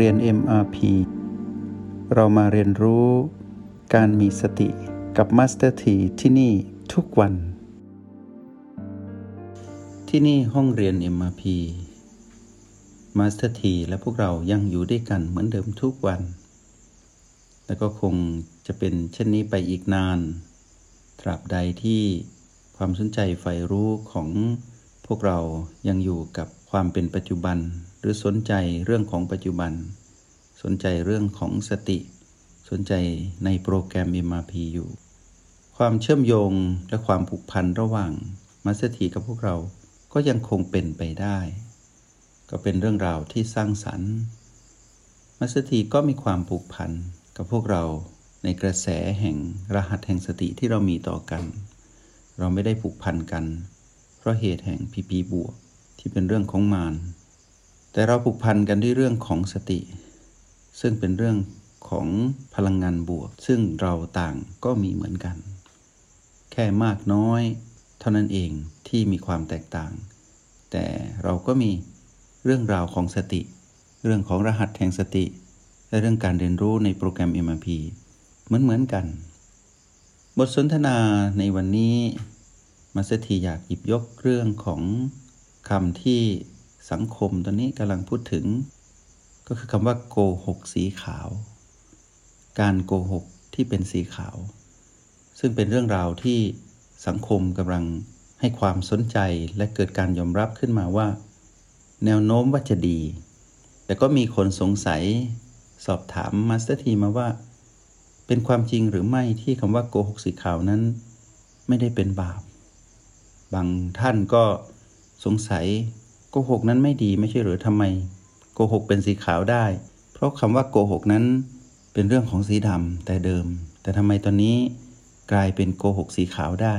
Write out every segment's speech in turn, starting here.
เรียน MRP เรามาเรียนรู้การมีสติกับ Master T ที่ที่นี่ทุกวัน ที่นี่ห้องเรียน MRP Master T และพวกเรายังอยู่ด้วยกันเหมือนเดิมทุกวัน และก็คงจะเป็นเช่นนี้ไปอีกนาน ตราบใดที่ความสนใจใฝ่รู้ของ พวกเรายังอยู่กับความเป็นปัจจุบัน หรือสนใจเรื่องของปัจจุบัน สนใจเรื่องของสติ สนใจในโปรแกรม MRP อยู่ ความเชื่อมโยงและความผูกพันระหว่างมัสถีกับพวกเราก็ยังคงเป็นไปได้ ก็เป็นเรื่องราวที่สร้างสรรค์ มัสถีก็มีความผูกพันกับพวกเราในกระแสแห่งรหัสแห่งสติที่เรามีต่อกัน เราไม่ได้ผูกพันกันเราะเหตุแห่งพีพีบวกที่เป็นเรื่องของมารแต่เราผูกพันกันด้วยเรื่องของสติ ซึ่งเป็นเรื่องของพลังงานบวก ซึ่งเราต่างก็มีเหมือนกัน แค่มากน้อย เท่านั้นเองที่มีความแตกต่าง แต่เราก็มีเรื่องราวของสติ เรื่องของรหัสแห่งสติ และเรื่องการเรียนรู้ในโปรแกรม MRP เหมือนเหมือนกัน บทสนทนาในวันนี้ มาสถีอยากหยิบยกเรื่องของคำที่สังคมตอนนี้กำลังพูดถึง ก็คือคำว่าโกหกสีขาว การโกหกที่เป็นสีขาว ซึ่งเป็นเรื่องราวที่สังคมกำลังให้ความสนใจและเกิดการยอมรับขึ้นมาว่า แนวโน้มว่าจะดี แต่ก็มีคนสงสัยสอบถาม Master T มาว่า เป็นความจริงหรือไม่ที่คำว่าโกหกสีขาวนั้น ไม่ได้เป็นบาป บางท่านก็สงสัยโกหกนั้นไม่ดีไม่ใช่หรือทำไมโกหกเป็นสีขาวได้ เพราะคำว่าโกหกนั้นเป็นเรื่องของสีดำแต่เดิม แต่ทำไมตอนนี้กลายเป็นโกหกสีขาวได้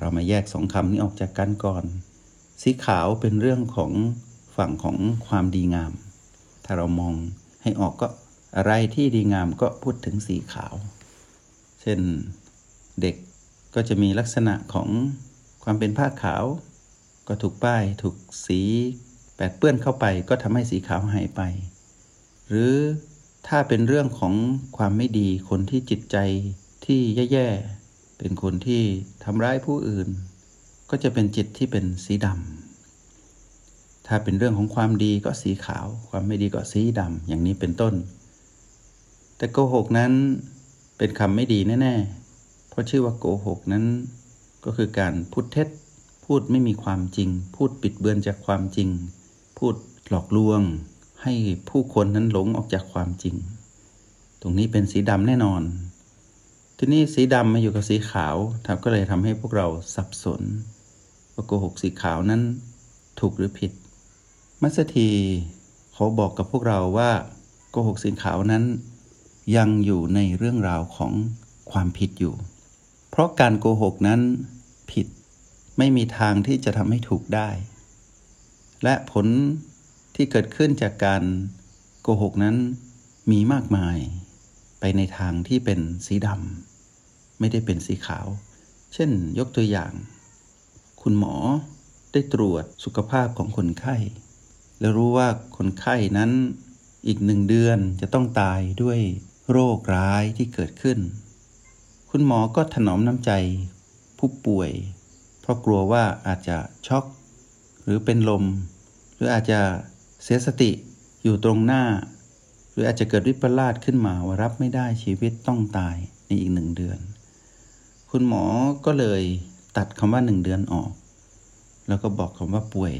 เรามาแยกสองคำนี้ออกจากกันก่อน สีขาวเป็นเรื่องของฝั่งของความดีงาม ถ้าเรามองให้ออกก็อะไรที่ดีงามก็พูดถึงสีขาว เช่นเด็กก็จะมีลักษณะของ ความเป็นผ้าขาว ก็ถูกป้ายถูกสีแปดเปื้อนเข้าไป ก็ทำให้สีขาวหายไป หรือถ้าเป็นเรื่องของความไม่ดีคนที่จิตใจที่แย่ๆเป็นคนที่ทำร้ายผู้อื่น ก็จะเป็นจิตที่เป็นสีดำถ้าเป็นเรื่องของความดีก็สีขาว ความไม่ดีก็สีดำอย่างนี้เป็นต้น แต่โกหกนั้นเป็นคำไม่ดีแน่ๆเพราะชื่อว่าโกหกนั้น ก็คือการพูดเท็จ พูดไม่มีความจริง พูดปิดเบือนจากความจริง พูดหลอกลวง ให้ผู้คนนั้นหลงออกจากความจริง ตรงนี้เป็นสีดำแน่นอน ทีนี้สีดำมาอยู่กับสีขาวทำก็เลยทำให้พวกเราสับสนว่าโกหกสีขาวนั้น ถูกหรือผิด มัสถีเขาบอกกับพวกเราว่าโกหกสีขาวนั้น ยังอยู่ในเรื่องราวของความผิดอยู่ เพราะการโกหกนั้นผิดไม่มีทางที่จะทำให้ถูกได้ และผลที่เกิดขึ้นจากการโกหกนั้นมีมากมายไปในทางที่เป็นสีดำไม่ได้เป็นสีขาว เช่นยกตัวอย่าง คุณหมอได้ตรวจสุขภาพของคนไข้ แล้วรู้ว่าคนไข้นั้นอีกหนึ่งเดือนจะต้องตายด้วยโรคร้ายที่เกิดขึ้น คุณหมอก็ถนอมน้ำใจผู้ป่วย เพราะกลัวว่าอาจจะช็อก หรือเป็นลม หรืออาจจะเสียสติอยู่ตรงหน้า หรืออาจจะเกิดวิปลาสขึ้นมาว่ารับไม่ได้ชีวิตต้องตายในอีกหนึ่งเดือน คุณหมอก็เลยตัดคำว่าหนึ่งเดือนออก แล้วก็บอกคำว่าป่วย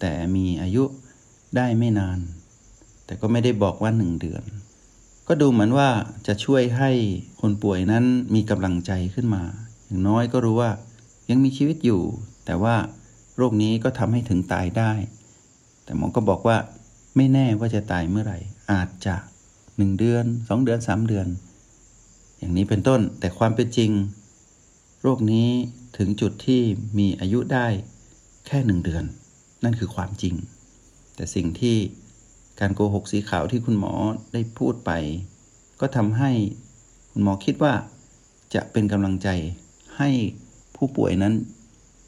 แต่มีอายุได้ไม่นาน แต่ก็ไม่ได้บอกว่าหนึ่งเดือน ก็ดูเหมือนว่าจะช่วยให้คนป่วยนั้นมีกำลังใจขึ้นมา อย่างน้อยก็รู้ว่ายังมีชีวิตอยู่ แต่ว่าโรคนี้ก็ทำให้ถึงตายได้ แต่หมอก็บอกว่าไม่แน่ว่าจะตายเมื่อไหร่ อาจจะหนึ่งเดือนสองเดือนสามเดือน อย่างนี้เป็นต้น แต่ความเป็นจริง โรคนี้ถึงจุดที่มีอายุได้แค่หนึ่งเดือน นั่นคือความจริง แต่สิ่งที่ การโกหกสีขาวที่คุณหมอได้พูดไป ก็ทำให้คุณหมอคิดว่า จะเป็นกำลังใจให้ผู้ป่วยนั้น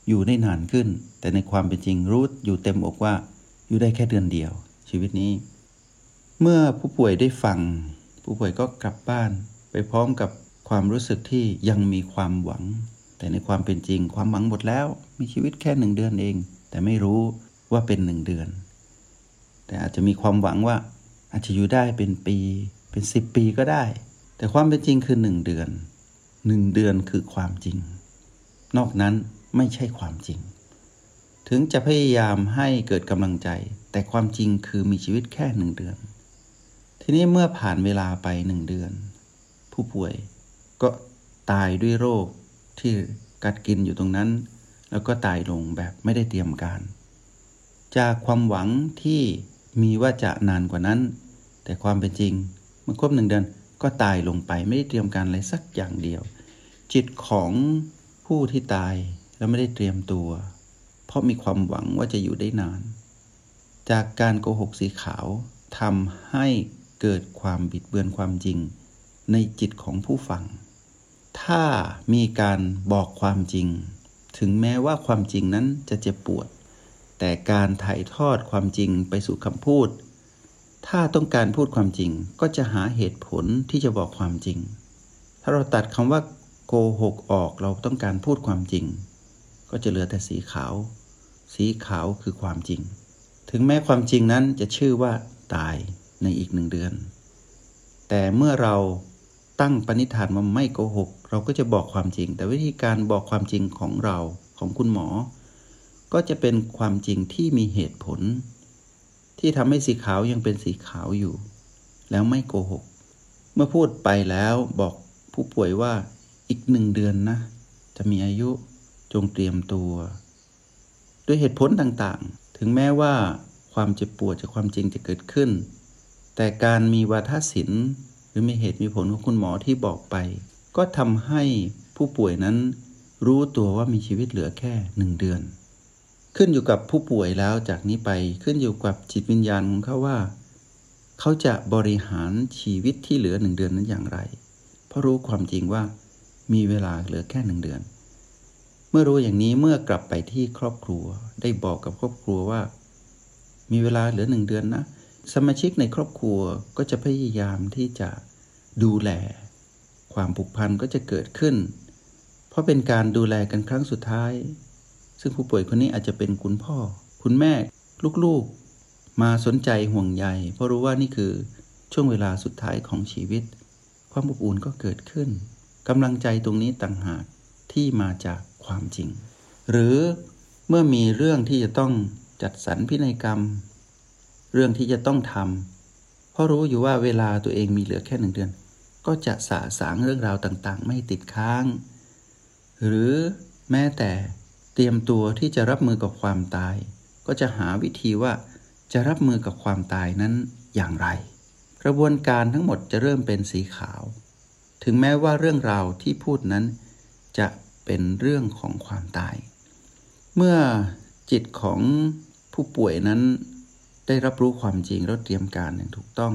อยู่ได้นานขึ้น แต่ในความเป็นจริงรู้อยู่เต็มอกว่าอยู่ได้แค่เดือนเดียว ชีวิตนี้ เมื่อผู้ป่วยได้ฟัง ผู้ป่วยก็กลับบ้าน ไปพร้อมกับความรู้สึกที่ยังมีความหวัง แต่ในความเป็นจริงความหวังหมดแล้ว มีชีวิตแค่หนึ่งเดือนเอง แต่ไม่รู้ว่าเป็นหนึ่งเดือน แต่อาจจะมีความหวังว่าอาจจะอยู่ได้เป็นปีเป็นสิบปีก็ได้ แต่ความเป็นจริงคือหนึ่งเดือนหนึ่งเดือนคือความจริง นอกนั้นไม่ใช่ความจริง ถึงจะพยายามให้เกิดกำลังใจ แต่ความจริงคือมีชีวิตแค่หนึ่งเดือน ทีนี้เมื่อผ่านเวลาไปหนึ่งเดือน ผู้ป่วยก็ตายด้วยโรคที่กัดกินอยู่ตรงนั้น แล้วก็ตายลงแบบไม่ได้เตรียมการ จากความหวังที่ มีว่าจะนานกว่านั้น แต่ความเป็นจริงเมื่อครบหนึ่งเดือนก็ตายลงไปไม่ได้เตรียมการอะไรสักอย่างเดียว จิตของผู้ที่ตายแล้วไม่ได้เตรียมตัว เพราะมีความหวังว่าจะอยู่ได้นาน จากการโกหกสีขาวทำให้เกิดความบิดเบือนความจริง ในจิตของผู้ฟัง ถ้ามีการบอกความจริง ถึงแม้ว่าความจริงนั้นจะเจ็บปวด แต่การถ่ายทอดความจริงไปสู่คำพูด ถ้าต้องการพูดความจริงก็จะหาเหตุผลที่จะบอกความจริง ถ้าเราตัดคำว่าโกหกออกเราต้องการพูดความจริง ก็จะเหลือแต่สีขาว สีขาวคือความจริง ถึงแม้ความจริงนั้นจะชื่อว่าตายในอีกหนึ่งเดือน แต่เมื่อเราตั้งปณิธานว่าไม่โกหก เราก็จะบอกความจริง แต่วิธีการบอกความจริงของเราของคุณหมอ ก็จะเป็นความจริงที่มีเหตุผล ที่ทำให้สีขาวยังเป็นสีขาวอยู่ แล้วไม่โกหก เมื่อพูดไปแล้วบอกผู้ป่วยว่าอีกหนึ่งเดือนนะ จะมีอายุจงเตรียมตัว ด้วยเหตุผลต่างๆ ถึงแม้ว่าความเจ็บปวดจากความจริงจะเกิดขึ้น แต่การมีวาทศิลป์หรือมีเหตุมีผลของคุณหมอที่บอกไป ก็ทำให้ผู้ป่วยนั้นรู้ตัวว่ามีชีวิตเหลือแค่หนึ่งเดือน ขึ้นอยู่กับผู้ป่วยแล้วจากนี้ไปขึ้นอยู่กับจิตวิญญาณของเขาว่า เขาจะบริหารชีวิตที่เหลือหนึ่งเดือนนั้นอย่างไร เพราะรู้ความจริงว่ามีเวลาเหลือแค่หนึ่งเดือน เมื่อรู้อย่างนี้เมื่อกลับไปที่ครอบครัวได้บอกกับครอบครัวว่า มีเวลาเหลือหนึ่งเดือนนะสมาชิกในครอบครัวก็จะพยายามที่จะดูแล ความผูกพันก็จะเกิดขึ้น เพราะเป็นการดูแลกันครั้งสุดท้าย ซึ่งผู้ป่วยคนนี้อาจจะเป็นคุณพ่อ คุณแม่ ลูกๆ มาสนใจห่วงใย เพราะรู้ว่านี่คือช่วงเวลาสุดท้ายของชีวิต ความอบอุ่นก็เกิดขึ้นกำลังใจตรงนี้ต่างหากที่มาจากความจริง หรือเมื่อมีเรื่องที่จะต้องจัดสรรพินัยกรรม เรื่องที่จะต้องทำเพราะรู้อยู่ว่าเวลาตัวเองมีเหลือแค่หนึ่งเดือน ก็จะสะสางเรื่องราวต่างๆ ไม่ติดค้าง หรือแม้แต่ เตรียมตัวที่จะรับมือกับความตาย ก็จะหาวิธีว่าจะรับมือกับความตายนั้นอย่างไร กระบวนการทั้งหมดจะเริ่มเป็นสีขาว ถึงแม้ว่าเรื่องราวที่พูดนั้น จะเป็นเรื่องของความตาย เมื่อจิตของผู้ป่วยนั้นได้รับรู้ความจริงแล้วเตรียมการอย่างถูกต้อง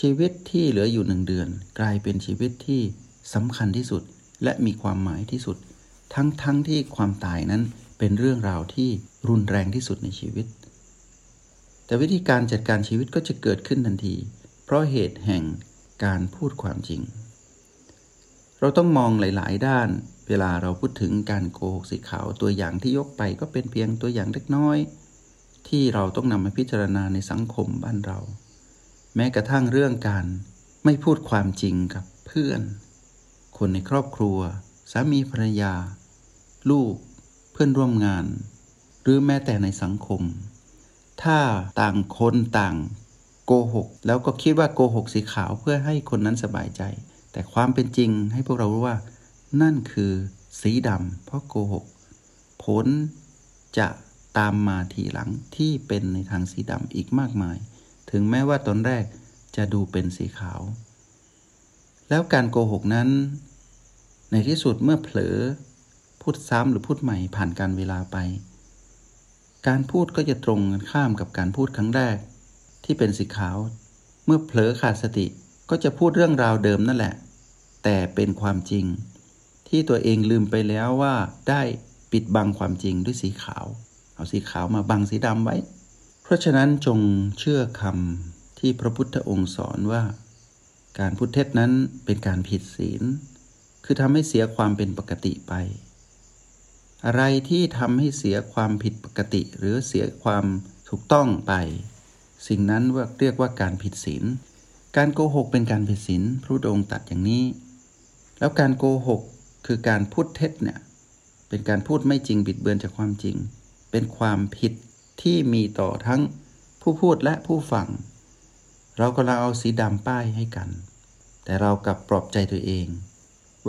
ชีวิตที่เหลืออยู่หนึ่งเดือน กลายเป็นชีวิตที่สำคัญที่สุดและมีความหมายที่สุด ทั้งๆทที่ความตายนั้นเป็นเรื่องราวที่รุนแรงที่สุดในชีวิต แต่วิธีการจัดการชีวิตก็จะเกิดขึ้นทันที เพราะเหตุแห่งการพูดความจริง เราต้องมองหลาย ๆ ด้าน เวลาเราพูดถึงการโกหกสีขาวตัวอย่างที่ยกไปก็เป็นเพียงตัวอย่างเล็กน้อย ที่เราต้องนำมาพิจารณาในสังคมบ้านเรา แม้กระทั่งเรื่องการไม่พูดความจริงกับเพื่อน คนในครอบครัว สามีภรรยา ลูก เพื่อนร่วมงาน หรือแม้แต่ในสังคม ถ้าต่างคนต่างโกหก แล้วก็คิดว่าโกหกสีขาวเพื่อให้คนนั้นสบายใจ แต่ความเป็นจริงให้พวกเรารู้ว่า นั่นคือสีดำเพราะโกหก ผลจะตามมาทีหลังที่เป็นในทางสีดำอีกมากมาย ถึงแม้ว่าตอนแรกจะดูเป็นสีขาว แล้วการโกหกนั้น ในที่สุดเมื่อเผลอ พูดซ้ำหรือพูดใหม่ผ่านการเวลาไป การพูดก็จะตรงกันข้ามกับการพูดครั้งแรก ที่เป็นสีขาว เมื่อเผลอขาดสติก็จะพูดเรื่องราวเดิมนั่นแหละ แต่เป็นความจริง ที่ตัวเองลืมไปแล้วว่าได้ปิดบังความจริงด้วยสีขาว เอาสีขาวมาบังสีดำไว้ เพราะฉะนั้นจงเชื่อคำที่พระพุทธองค์สอนว่า การพูดเท็จนั้นเป็นการผิดศีล คือทำให้เสียความเป็นปกติไป อะไรที่ทำให้เสียความผิดปกติ หรือเสียความถูกต้องไป สิ่งนั้นเรียกว่าการผิดศีลการโกหกเป็นการผิดศีลพระองค์ตัดอย่างนี้ แล้วการโกหกคือการพูดเท็จเนี่ยเป็นการพูดไม่จริงบิดเบือนจากความจริง เป็นความผิดที่มีต่อทั้งผู้พูดและผู้ฟัง เรากำลังเอาสีดำป้ายให้กัน แต่เรากลับปลอบใจตัวเอง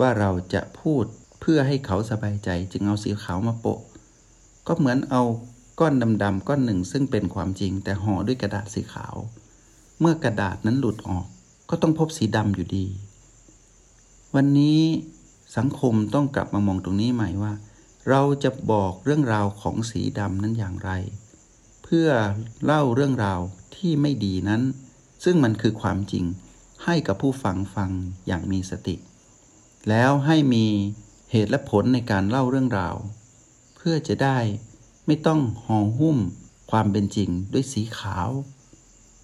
ว่าเราจะพูด เพื่อให้เขาสบายใจจึงเอาสีขาวมาโปะ ก็เหมือนเอาก้อนดำๆก้อนหนึ่งซึ่งเป็นความจริง แต่ห่อด้วยกระดาษสีขาว เมื่อกระดาษนั้นหลุดออก ก็ต้องพบสีดำอยู่ดี วันนี้สังคมต้องกลับมามองตรงนี้ใหม่ว่า เราจะบอกเรื่องราวของสีดำนั้นอย่างไร เพื่อเล่าเรื่องราวที่ไม่ดีนั้น ซึ่งมันคือความจริงให้กับผู้ฟังฟังอย่างมีสติ แล้วให้มี เหตุและผลในการเล่าเรื่องราว เพื่อจะได้ไม่ต้องห่อหุ้มความเป็นจริงด้วยสีขาว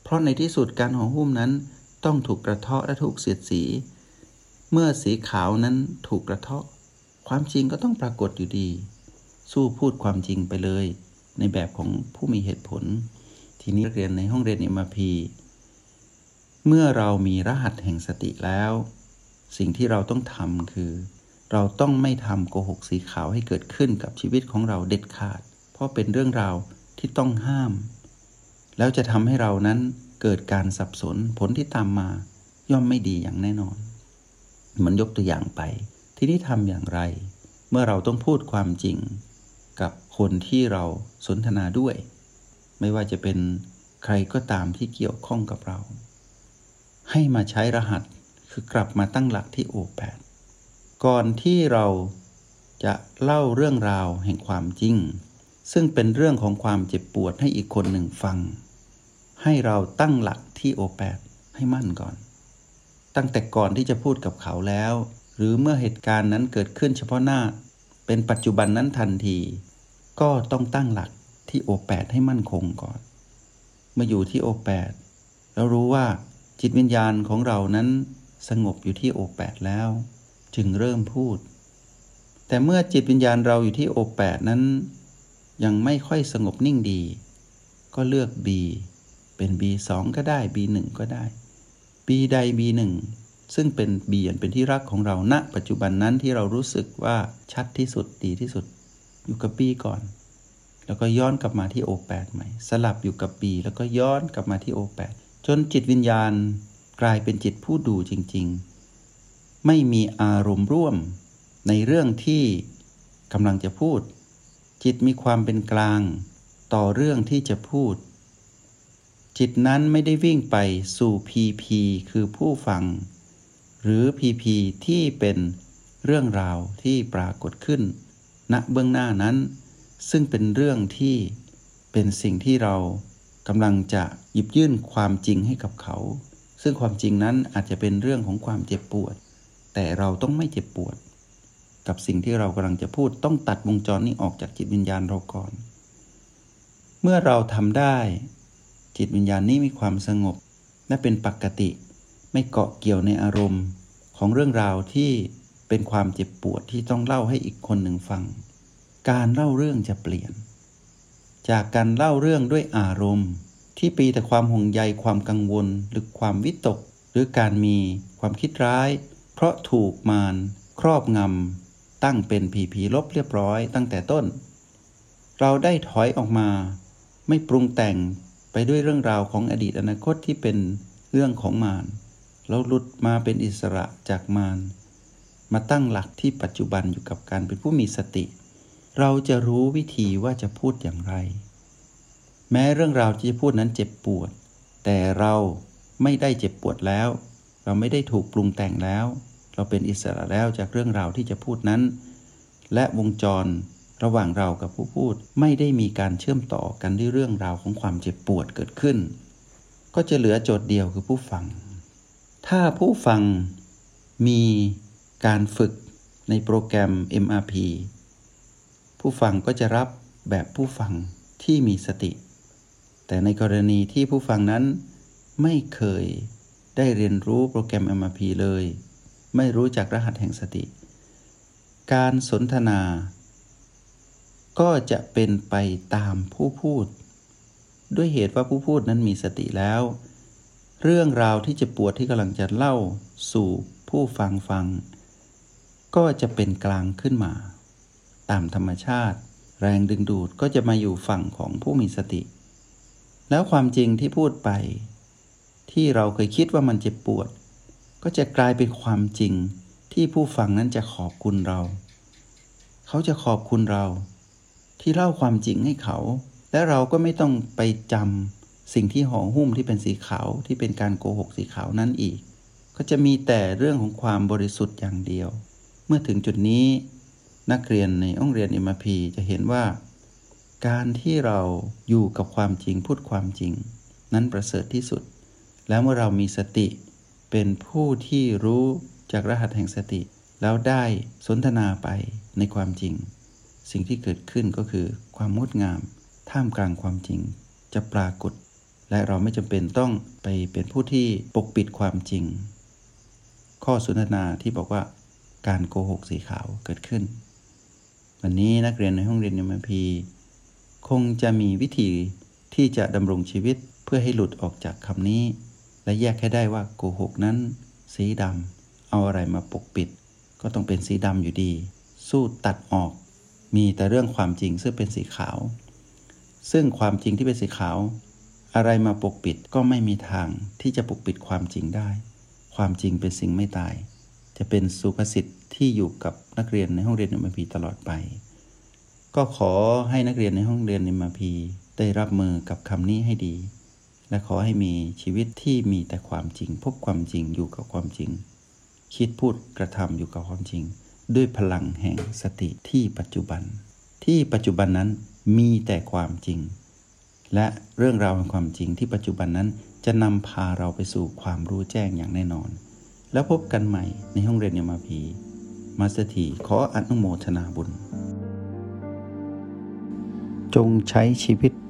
เพราะในที่สุดการห่อหุ้มนั้นต้องถูกกระเทาะและถูกเสียดสี เมื่อสีขาวนั้นถูกกระเทาะ ความจริงก็ต้องปรากฏอยู่ดี สู้พูดความจริงไปเลย ในแบบของผู้มีเหตุผล ทีนี้เรียนในห้องเรียนเอ็มพีเมื่อเรามีรหัสแห่งสติแล้ว สิ่งที่เราต้องทำคือ เราต้องไม่ทำโกหกสีขาวให้เกิดขึ้นกับชีวิตของเราเด็ดขาด เพราะเป็นเรื่องราวที่ต้องห้าม แล้วจะทำให้เรานั้นเกิดการสับสนผลที่ตามมาย่อมไม่ดีอย่างแน่นอน เหมันยกตัวอย่างไป ที่นี้ทำอย่างไร เมื่อเราต้องพูดความจริง กับคนที่เราสนทนาด้วย ไม่ว่าจะเป็นใครก็ตามที่เกี่ยวข้องกับเรา ให้มาใช้รหัสคือกลับมาตั้งหลักที่โอแปด ก่อนที่เราจะเล่าเรื่องราวแห่งความจริง ซึ่งเป็นเรื่องของความเจ็บปวดให้อีกคนหนึ่งฟัง ให้เราตั้งหลักที่โอแปดให้มั่นก่อน ตั้งแต่ก่อนที่จะพูดกับเขาแล้ว หรือเมื่อเหตุการณ์นั้นเกิดขึ้นเฉพาะหน้า เป็นปัจจุบันนั้นทันที ก็ต้องตั้งหลักที่โอแปดให้มั่นคงก่อนเมื่ออยู่ที่โอแปดแล้วรู้ว่าจิตวิญญาณของเรานั้นสงบอยู่ที่โอแปดแล้ว จึงเริ่มพูด แต่เมื่อจิตวิญญาณเราอยู่ที่โอแปดนั้น ยังไม่ค่อยสงบนิ่งดี ก็เลือก B เป็น B2 ก็ได้ B1 ก็ได้บีใดบีหนึ่งซึ่งเป็นบีอันเป็นที่รักของเราณปัจจุบันนั้นที่เรารู้สึกว่าชัดที่สุดดีที่สุด อยู่กับบีก่อน แล้วก็ย้อนกลับมาที่โอแปดใหม่ สลับอยู่กับบีแล้วก็ย้อนกลับมาที่โอแปดจนจิตวิญญาณกลายเป็นจิตผู้ดูจริง ๆ ไม่มีอารมณ์ร่วม ในเรื่องที่กำลังจะพูด จิตมีความเป็นกลาง ต่อเรื่องที่จะพูด จิตนั้นไม่ได้วิ่งไปสู่พีพีคือผู้ฟัง หรือพีพีที่เป็นเรื่องราวที่ปรากฏขึ้น ณเบื้องหน้านั้น ซึ่งเป็นเรื่องที่เป็นสิ่งที่เรากำลังจะหยิบยื่นความจริงให้กับเขา ซึ่งความจริงนั้นอาจจะเป็นเรื่องของความเจ็บปวด แต่เราต้องไม่เจ็บปวด กับสิ่งที่เรากำลังจะพูดต้องตัดวงจรนี้ออกจากจิตวิญญาณเราก่อน เมื่อเราทำได้ จิตวิญญาณนี้มีความสงบ และเป็นปกติ ไม่เกาะเกี่ยวในอารมณ์ของเรื่องราวที่เป็นความเจ็บปวดที่ต้องเล่าให้อีกคนหนึ่งฟัง การเล่าเรื่องจะเปลี่ยน จากการเล่าเรื่องด้วยอารมณ์ ที่ปีแต่ความห่วงใยความกังวล หรือความวิตก หรือการมีความคิดร้าย เพราะถูกมารครอบงำตั้งเป็นผีผีลบเรียบร้อยตั้งแต่ต้น เราได้ถอยออกมา ไม่ปรุงแต่งไปด้วยเรื่องราวของอดีตอนาคตที่เป็นเรื่องของมารเราหลุดมาเป็นอิสระจากมารมาตั้งหลักที่ปัจจุบันอยู่กับการเป็นผู้มีสติ เราจะรู้วิธีว่าจะพูดอย่างไร แม้เรื่องราวที่จะพูดนั้นเจ็บปวด แต่เราไม่ได้เจ็บปวดแล้ว เราไม่ได้ถูกปรุงแต่งแล้ว เราเป็นอิสระแล้วจากเรื่องราวที่จะพูดนั้น และวงจรระหว่างเรากับผู้พูดไม่ได้มีการเชื่อมต่อกันด้วยเรื่องราวของความเจ็บปวดเกิดขึ้น ก็จะเหลือโจทย์เดียวคือผู้ฟัง ถ้าผู้ฟังมีการฝึกในโปรแกรม MRP ผู้ฟังก็จะรับแบบผู้ฟังที่มีสติ แต่ในกรณีที่ผู้ฟังนั้นไม่เคยได้เรียนรู้โปรแกรม MRP เลย ไม่รู้จักรหัสแห่งสติ การสนทนา ก็จะเป็นไปตามผู้พูด ด้วยเหตุว่าผู้พูดนั้นมีสติแล้ว เรื่องราวที่จะปวดที่กำลังจะเล่าสู่ผู้ฟังฟัง ก็จะเป็นกลางขึ้นมา ตามธรรมชาติ แรงดึงดูดก็จะมาอยู่ฝั่งของผู้มีสติ แล้วความจริงที่พูดไป ที่เราเคยคิดว่ามันเจ็บปวด ก็จะกลายเป็นความจริงที่ผู้ฟังนั้นจะขอบคุณเรา เขาจะขอบคุณเรา ที่เล่าความจริงให้เขา และเราก็ไม่ต้องไปจำสิ่งที่ห่อหุ้มที่เป็นสีขาวที่เป็นการโกหกสีขาวนั้นอีก ก็จะมีแต่เรื่องของความบริสุทธิ์อย่างเดียว เมื่อถึงจุดนี้ นักเรียนในห้องเรียน MRP จะเห็นว่า การที่เราอยู่กับความจริงพูดความจริง นั้นประเสริฐที่สุด แล้วเมื่อเรามีสติ เป็นผู้ที่รู้จากรหัสแห่งสติ แล้วได้สนทนาไปในความจริง สิ่งที่เกิดขึ้นก็คือความงดงาม ท่ามกลางความจริงจะปรากฏ และเราไม่จำเป็นต้องไปเป็นผู้ที่ปกปิดความจริง ข้อสนทนาที่บอกว่าการโกหกสีขาวเกิดขึ้น วันนี้นักเรียนในห้องเรียนยมพีคงจะมีวิธีที่จะดำรงชีวิตเพื่อให้หลุดออกจากคำนี้ และแยกให้ได้ว่าโกหกนั้น สีดำเอาอะไรมาปกปิด ก็ต้องเป็นสีดำอยู่ดี สู้ตัดออก มีแต่เรื่องความจริงซึ่งเป็นสีขาว ซึ่งความจริงที่เป็นสีขาว อะไรมาปกปิดก็ไม่มีทางที่จะปกปิดความจริงได้ ความจริงเป็นสิ่งไม่ตาย จะเป็นสุภาษิตที่อยู่กับนักเรียนในห้องเรียนเอ็มพีตลอดไป ก็ขอให้นักเรียนในห้องเรียนเอ็มพีได้รับมือกับคำนี้ให้ดี และขอให้มีชีวิตที่มีแต่ความจริง พบความจริงอยู่กับความจริง คิดพูดกระทำอยู่กับความจริง ด้วยพลังแห่งสติที่ปัจจุบัน ที่ปัจจุบันนั้นมีแต่ความจริง และเรื่องราวแห่งความจริงที่ปัจจุบันนั้นจะนำพาเราไปสู่ความรู้แจ้งอย่างแน่นอน แล้วพบกันใหม่ในห้องเรียนยมาพีมาสถีขออนุโมทนาบุญ จงใช้ชีวิต